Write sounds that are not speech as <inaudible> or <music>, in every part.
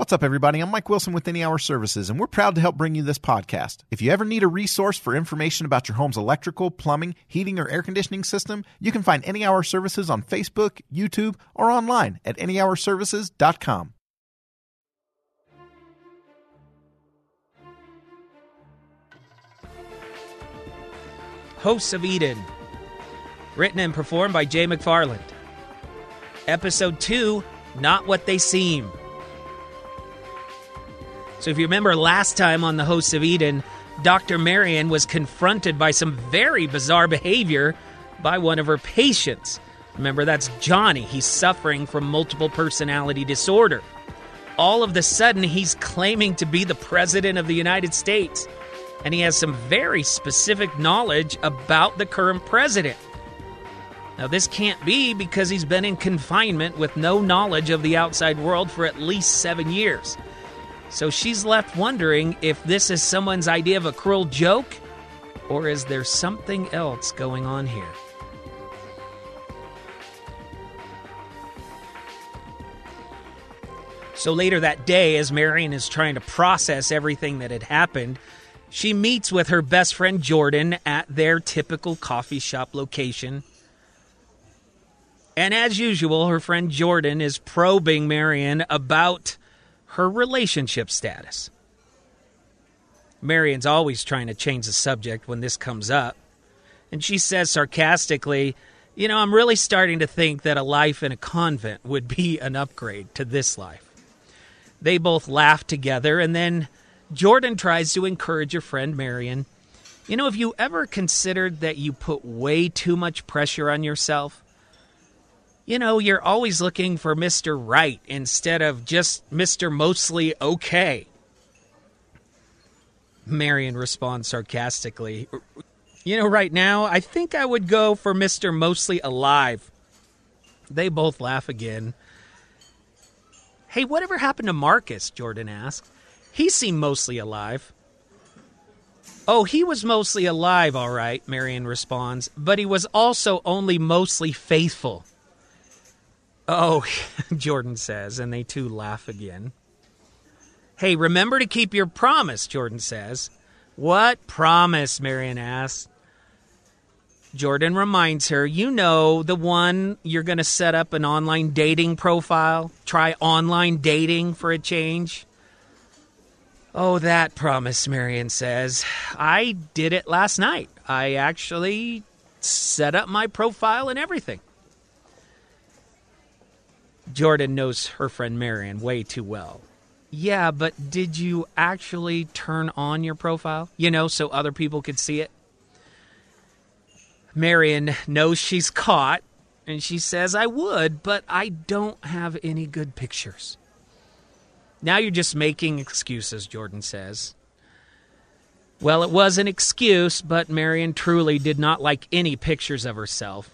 What's up, everybody? I'm Mike Wilson with Any Hour Services, and we're proud to help bring you this podcast. If you ever need a resource for information about your home's electrical, plumbing, heating, or air conditioning system, you can find Any Hour Services on Facebook, YouTube, or online at anyhourservices.com. Hosts of Eden. Written and performed by Jay McFarland. Episode 2 Not What They Seem. So, if you remember last time on the Hosts of Eden, Dr. Marian was confronted by some very bizarre behavior by one of her patients. Remember, that's Johnny. He's suffering from multiple personality disorder. All of the sudden, he's claiming to be the President of the United States, and he has some very specific knowledge about the current president. Now, this can't be because he's been in confinement with no knowledge of the outside world for at least seven years. So she's left wondering if this is someone's idea of a cruel joke, or is there something else going on here? So later that day, as Marian is trying to process everything that had happened, she meets with her best friend Jordan at their typical coffee shop location. And as usual, her friend Jordan is probing Marian about her relationship status. Marian's always trying to change the subject when this comes up. And she says sarcastically, You know, I'm really starting to think that a life in a convent would be an upgrade to this life. They both laugh together, and then Jordan tries to encourage her friend Marian. You know, have you ever considered that you put way too much pressure on yourself? You know, you're always looking for Mr. Right instead of just Mr. Mostly Okay. Marian responds sarcastically. You know, right now, I think I would go for Mr. Mostly Alive. They both laugh again. Hey, whatever happened to Marcus? Jordan asked. He seemed mostly alive. Oh, he was mostly alive, all right, Marian responds, but he was also only mostly faithful. Oh, <laughs> Jordan says, and they too laugh again. Hey, remember to keep your promise, Jordan says. What promise? Marian asks. Jordan reminds her, you know, the one you're going to set up an online dating profile, try online dating for a change. Oh, that promise, Marian says. I did it last night. I actually set up my profile and everything. Jordan knows her friend Marian way too well. Yeah, but did you actually turn on your profile? You know, so other people could see it? Marian knows she's caught, and she says, I would, but I don't have any good pictures. Now you're just making excuses, Jordan says. Well, it was an excuse, but Marian truly did not like any pictures of herself.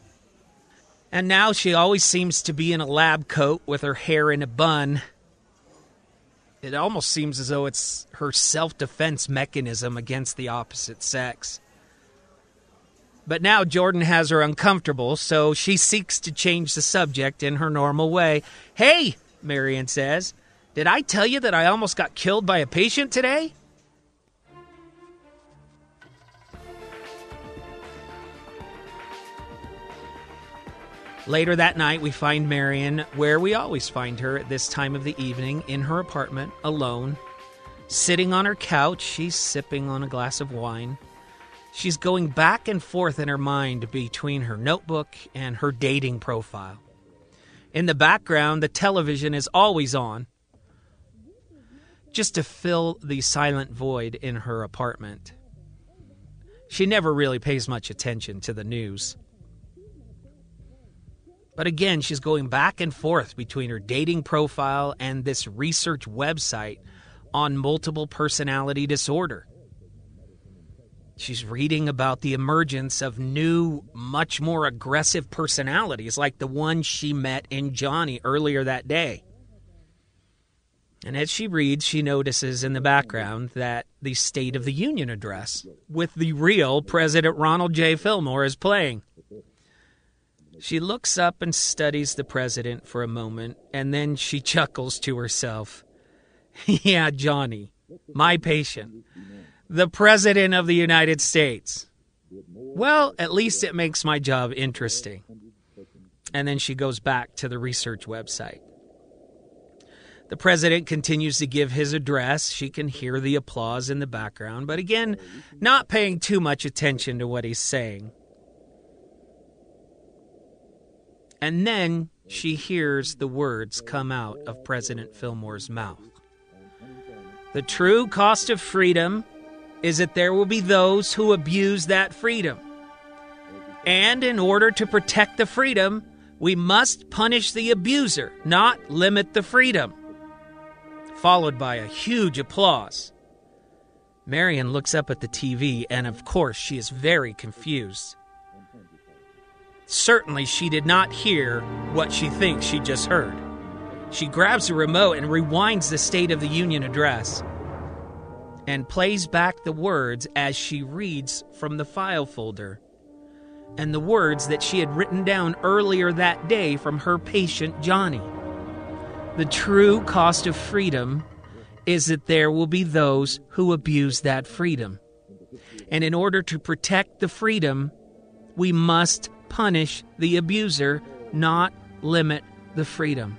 And now she always seems to be in a lab coat with her hair in a bun. It almost seems as though it's her self defense mechanism against the opposite sex. But now Jordan has her uncomfortable, so she seeks to change the subject in her normal way. Hey, Marian says, did I tell you that I almost got killed by a patient today? Later that night, we find Marian where we always find her at this time of the evening in her apartment, alone. Sitting on her couch, she's sipping on a glass of wine. She's going back and forth in her mind between her notebook and her dating profile. In the background, the television is always on, just to fill the silent void in her apartment. She never really pays much attention to the news. But again, she's going back and forth between her dating profile and this research website on multiple personality disorder. She's reading about the emergence of new, much more aggressive personalities like the one she met in Johnny earlier that day. And as she reads, she notices in the background that the State of the Union address with the real President Ronald J. Fillmore is playing. She looks up and studies the president for a moment, and then she <laughs> chuckles to herself. <laughs> yeah, Johnny, my patient, the President of the United States. Well, at least it makes my job interesting. And then she goes back to the research website. The president continues to give his address. She can hear the applause in the background, but again, not paying too much attention to what he's saying. And then she hears the words come out of President Fillmore's mouth. The true cost of freedom is that there will be those who abuse that freedom. And in order to protect the freedom, we must punish the abuser, not limit the freedom. Followed by a huge applause. Marian looks up at the TV, and of course, she is very confused. Certainly, she did not hear what she thinks she just heard. She grabs the remote and rewinds the State of the Union address and plays back the words as she reads from the file folder and the words that she had written down earlier that day from her patient Johnny. The true cost of freedom is that there will be those who abuse that freedom. And in order to protect the freedom, we must punish the abuser, not limit the freedom.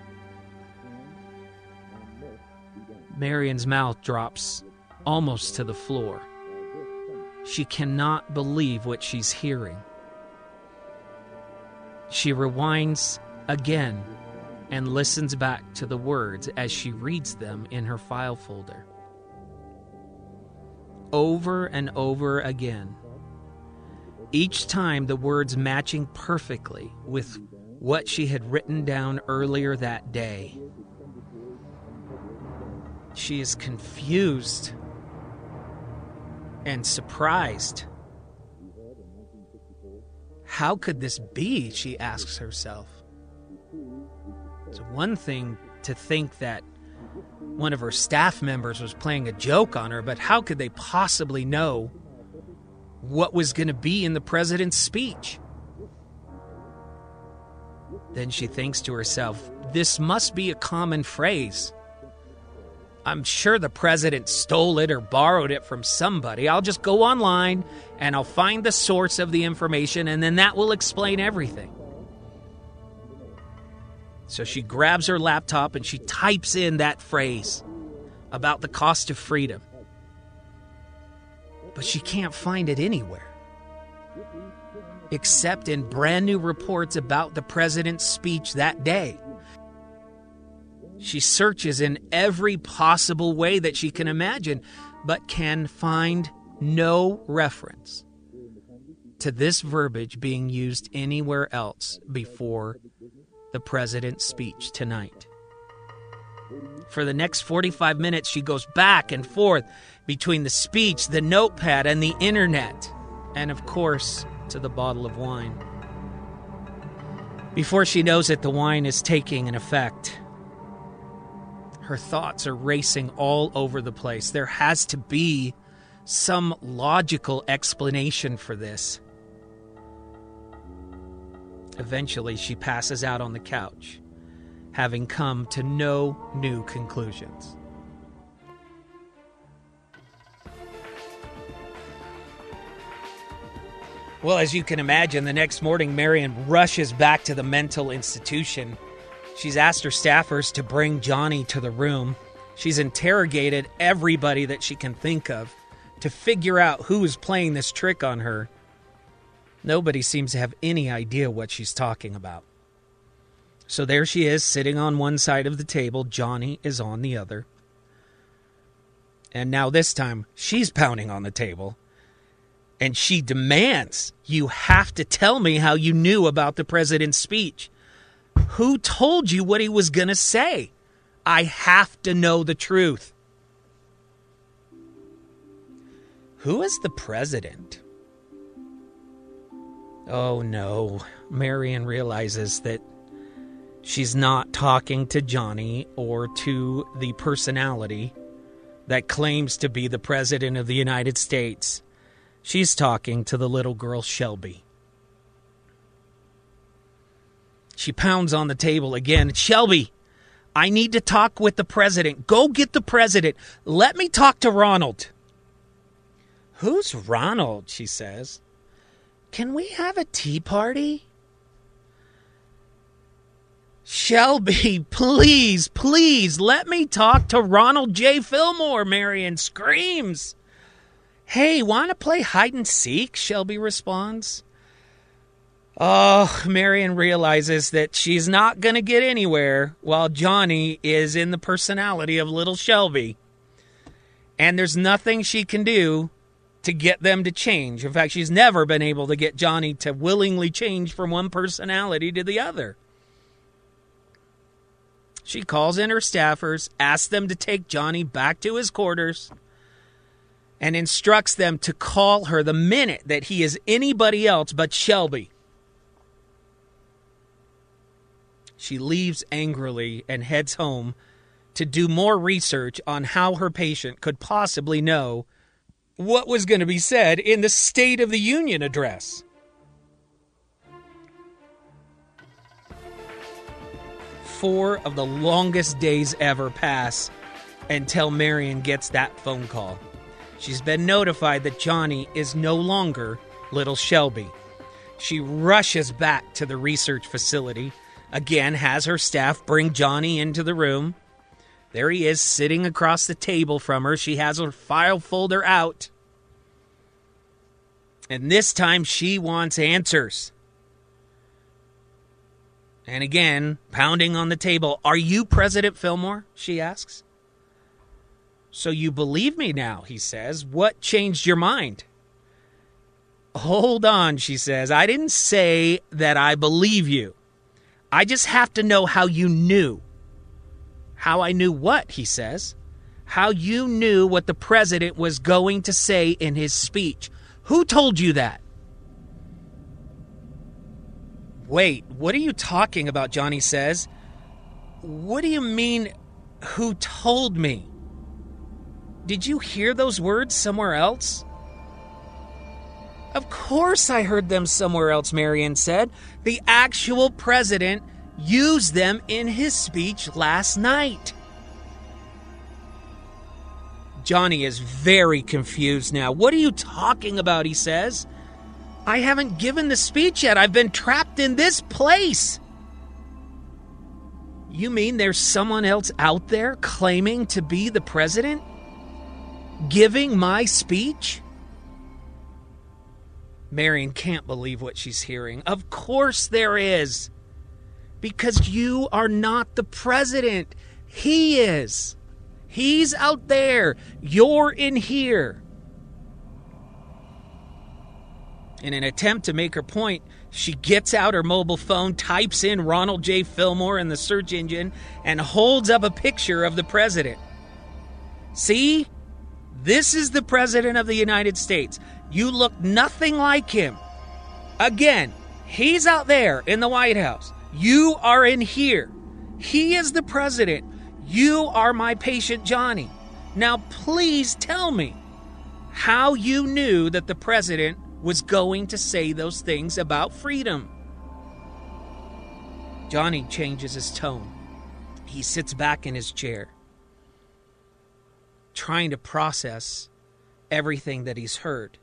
Marian's mouth drops almost to the floor. She cannot believe what she's hearing. She rewinds again and listens back to the words as she reads them in her file folder. Over and over again, each time the words matching perfectly with what she had written down earlier that day. She is confused and surprised. How could this be? She asks herself. It's one thing to think that one of her staff members was playing a joke on her, but how could they possibly know what was going to be in the president's speech? Then she thinks to herself, this must be a common phrase. I'm sure the president stole it or borrowed it from somebody. I'll just go online and I'll find the source of the information, and then that will explain everything. So she grabs her laptop and she types in that phrase about the cost of freedom. But she can't find it anywhere. Except in brand new reports about the president's speech that day. She searches in every possible way that she can imagine, but can find no reference to this verbiage being used anywhere else before the president's speech tonight. For the next 45 minutes, she goes back and forth between the speech, the notepad, and the internet, and of course, to the bottle of wine. Before she knows it, the wine is taking an effect. Her thoughts are racing all over the place. There has to be some logical explanation for this. Eventually, she passes out on the couch, having come to no new conclusions. Well, as you can imagine, the next morning, Marian rushes back to the mental institution She's asked her staffers to bring Johnny to the room. She's interrogated everybody that she can think of to figure out who is playing this trick on her. Nobody seems to have any idea what she's talking about. So there she is, sitting on one side of the table. Johnny is on the other. And now this time, she's pounding on the table. And she demands, You have to tell me how you knew about the president's speech. Who told you what he was going to say? I have to know the truth. Who is the president? Oh no. Marian realizes that she's not talking to Johnny or to the personality that claims to be the President of the United States. She's talking to the little girl Shelby. She pounds on the table again. Shelby, I need to talk with the president. Go get the president. Let me talk to Ronald. Who's Ronald? She says. Can we have a tea party? Shelby, <laughs> please, please let me talk to Ronald J. Fillmore, Marian screams. Hey, want to play hide and seek? Shelby responds. Oh, Marian realizes that she's not going to get anywhere while Johnny is in the personality of little Shelby. And there's nothing she can do to get them to change. In fact, she's never been able to get Johnny to willingly change from one personality to the other. She calls in her staffers, asks them to take Johnny back to his quarters, and instructs them to call her the minute that he is anybody else but Shelby. She leaves angrily and heads home to do more research on how her patient could possibly know what was going to be said in the State of the Union address. Four of the longest days ever pass until Marian gets that phone call. She's been notified that Johnny is no longer little Shelby. She rushes back to the research facility again has her staff bring Johnny into the room. There he is sitting across the table from her. She has her file folder out. And this time she wants answers. And again, pounding on the table, Are you President Fillmore? She asks. So you believe me now, he says. What changed your mind? Hold on, she says. I didn't say that I believe you. I just have to know how you knew. How I knew what, he says. How you knew what the president was going to say in his speech. Who told you that? Wait, what are you talking about? Johnny says. What do you mean, who told me? Did you hear those words somewhere else? Of course I heard them somewhere else, Marian said. The actual president used them in his speech last night. Johnny is very confused now. What are you talking about? He says. I haven't given the speech yet. I've been trapped in this place. You mean there's someone else out there claiming to be the president? Giving my speech? Marian can't believe what she's hearing. Of course there is. Because you are not the president. He is. He's out there. You're in here. In an attempt to make her point, she gets out her mobile phone, types in Ronald J. Fillmore in the search engine, and holds up a picture of the president. See? This is the president of the United States. You look nothing like him. Again, he's out there in the White House. You are in here. He is the president. You are my patient, Johnny. Now, please tell me how you knew that the president was going to say those things about freedom. Johnny changes his tone. He sits back in his chair, trying to process everything that he's heard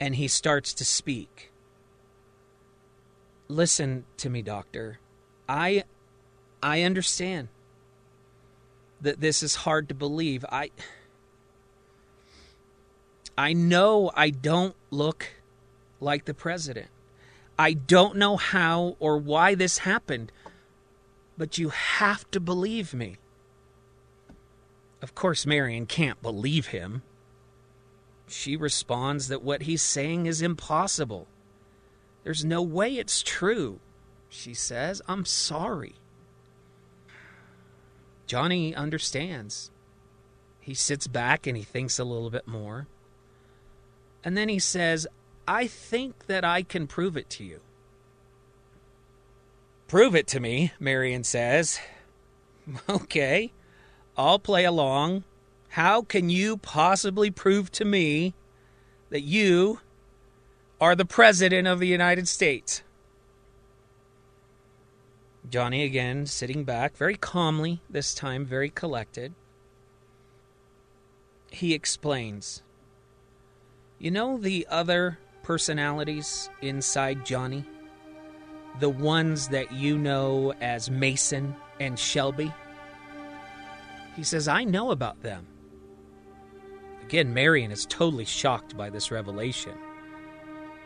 and he starts to speak. Listen to me, doctor. I I understand. that this is hard to believe. I I know I don't look like the president. I don't know how or why this happened, but you have to believe me. Of course, Marian can't believe him. She responds that what he's saying is impossible. There's no way it's true, she says. I'm sorry. Johnny understands. He sits back and he thinks a little bit more. And then he says, I think that I can prove it to you. Prove it to me, Marian says. <laughs> Okay, I'll play along. How can you possibly prove to me that you are the President of the United States? Johnny again sitting back, very calmly, this time very collected. He explains You know the other personalities inside Johnny? The ones that you know as Mason and Shelby? He says, I know about them. Again, Marian is totally shocked by this revelation.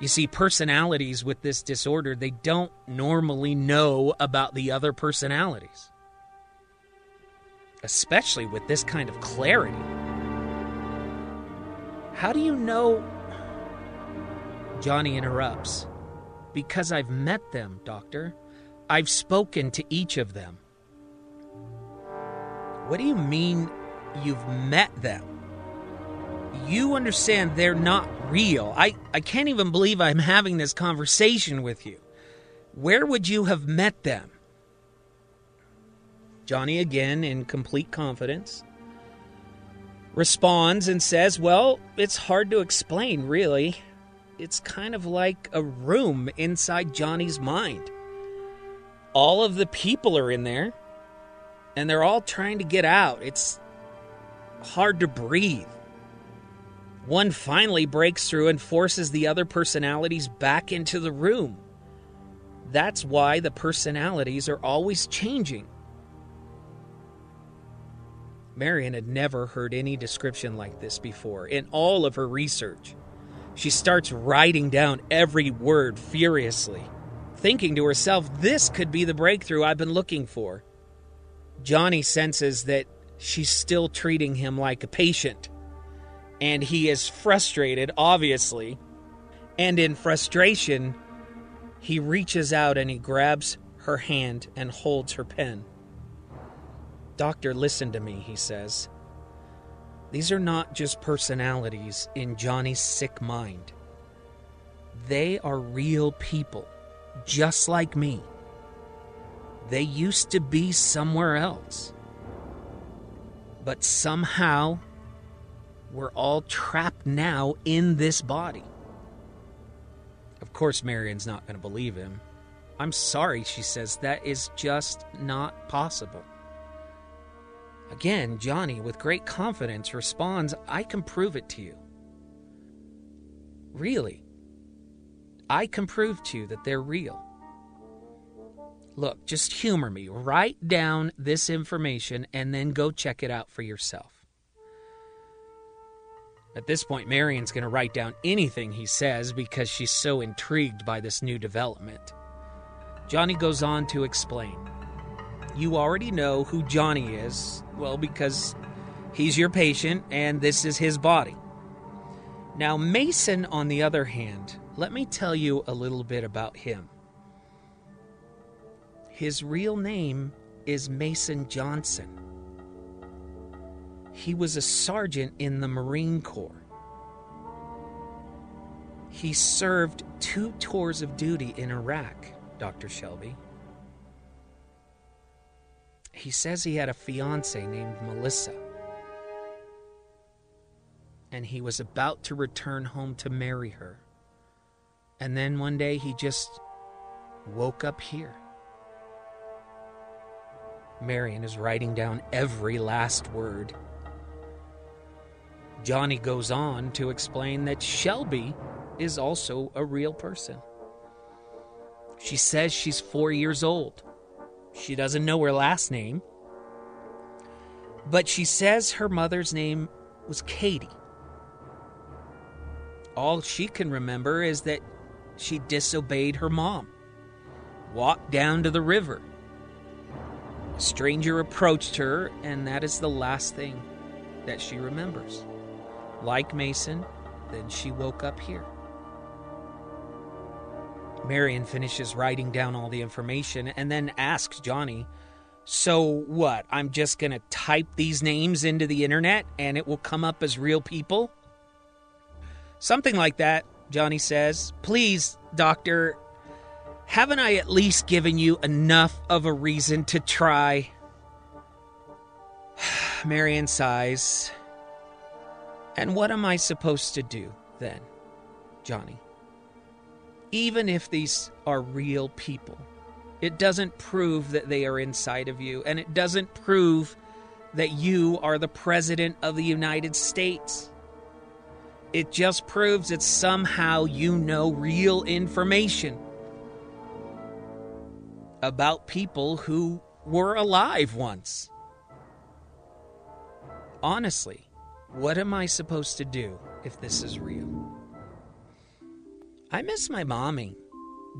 You see, personalities with this disorder, they don't normally know about the other personalities, especially with this kind of clarity. How do you know? Johnny interrupts. Because I've met them, Doctor. I've spoken to each of them. What do you mean you've met them? You understand they're not real. I, I can't even believe I'm having this conversation with you. Where would you have met them? Johnny, again, in complete confidence, responds and says, Well, it's hard to explain, really. It's kind of like a room inside Johnny's mind. All of the people are in there, and they're all trying to get out. It's hard to breathe. One finally breaks through and forces the other personalities back into the room. That's why the personalities are always changing. Marian had never heard any description like this before in all of her research. She starts writing down every word furiously, thinking to herself, this could be the breakthrough I've been looking for. Johnny senses that she's still treating him like a patient, and he is frustrated, obviously. And in frustration, he reaches out and he grabs her hand and holds her pen. Doctor, listen to me, he says. These are not just personalities in Johnny's sick mind. They are real people, just like me. They used to be somewhere else. But somehow, we're all trapped now in this body. Of course, Marian's not going to believe him. I'm sorry, she says. That is just not possible. Again, Johnny, with great confidence, responds, I can prove it to you. Really? I can prove to you that they're real. Look, just humor me. Write down this information and then go check it out for yourself. At this point, Marian's going to write down anything he says because she's so intrigued by this new development. Johnny goes on to explain. You already know who Johnny is, well, because he's your patient and this is his body. Now, Mason, on the other hand, let me tell you a little bit about him. His real name is Mason Johnson. He was a sergeant in the Marine Corps. He served two tours of duty in Iraq, Dr. Shelby. He says he had a fiance named Melissa. And he was about to return home to marry her. And then one day he just woke up here. Marian is writing down every last word. Johnny goes on to explain that Shelby is also a real person. She says she's four years old. She doesn't know her last name. But she says her mother's name was Katie. All she can remember is that she disobeyed her mom, walked down to the river. Stranger approached her, and that is the last thing that she remembers. Like Mason, then she woke up here. Marian finishes writing down all the information and then asks Johnny, So what? I'm just going to type these names into the internet and it will come up as real people? Something like that, Johnny says. Please, Doctor, haven't I at least given you enough of a reason to try? <sighs> Marian sighs. And what am I supposed to do then, Johnny? Even if these are real people, it doesn't prove that they are inside of you, and it doesn't prove that you are the President of the United States. It just proves that somehow you know real information about people who were alive once. Honestly, what am I supposed to do if this is real? I miss my mommy.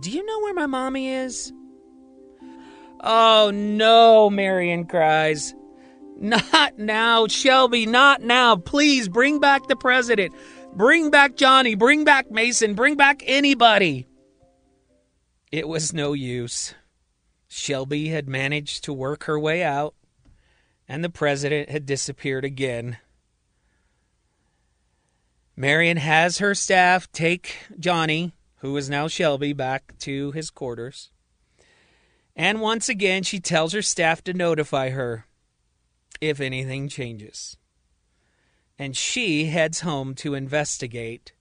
Do you know where my mommy is? Oh no, Marian cries. Not now, Shelby, not now. Please bring back the president. Bring back Johnny. Bring back Mason. Bring back anybody. It was no use. Shelby had managed to work her way out, and the president had disappeared again. Marian has her staff take Johnny, who is now Shelby, back to his quarters. And once again, she tells her staff to notify her if anything changes. And she heads home to investigate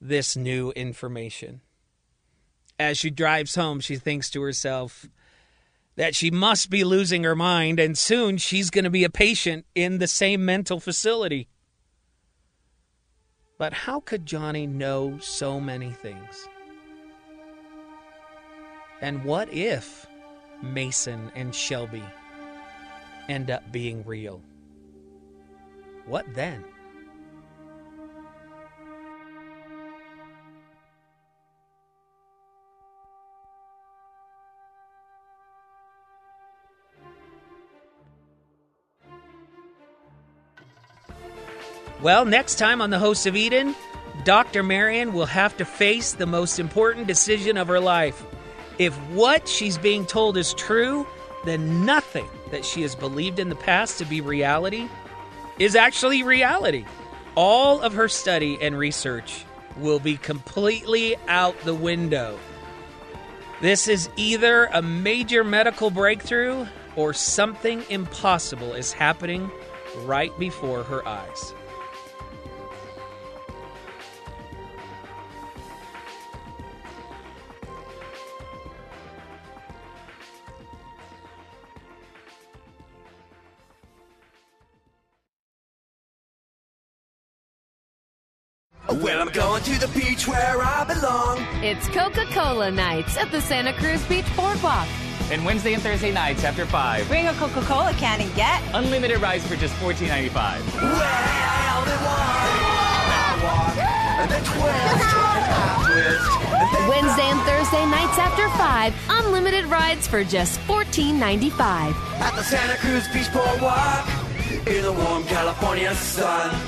this new information. As she drives home, she thinks to herself that she must be losing her mind, and soon she's going to be a patient in the same mental facility. But how could Johnny know so many things? And what if Mason and Shelby end up being real? What then? Well, next time on The Host of Eden, Dr. Marian will have to face the most important decision of her life. If what she's being told is true, then nothing that she has believed in the past to be reality is actually reality. All of her study and research will be completely out the window. This is either a major medical breakthrough or something impossible is happening right before her eyes. Well, I'm going to the beach where I belong. It's Coca Cola nights at the Santa Cruz Beach Boardwalk. And Wednesday and Thursday nights after 5. Bring a Coca Cola can and get unlimited rides for just $14.95. Well, they walk, and then twist, Wednesday and Thursday nights after 5. Unlimited rides for just $14.95. At the Santa Cruz Beach Boardwalk in the warm California sun.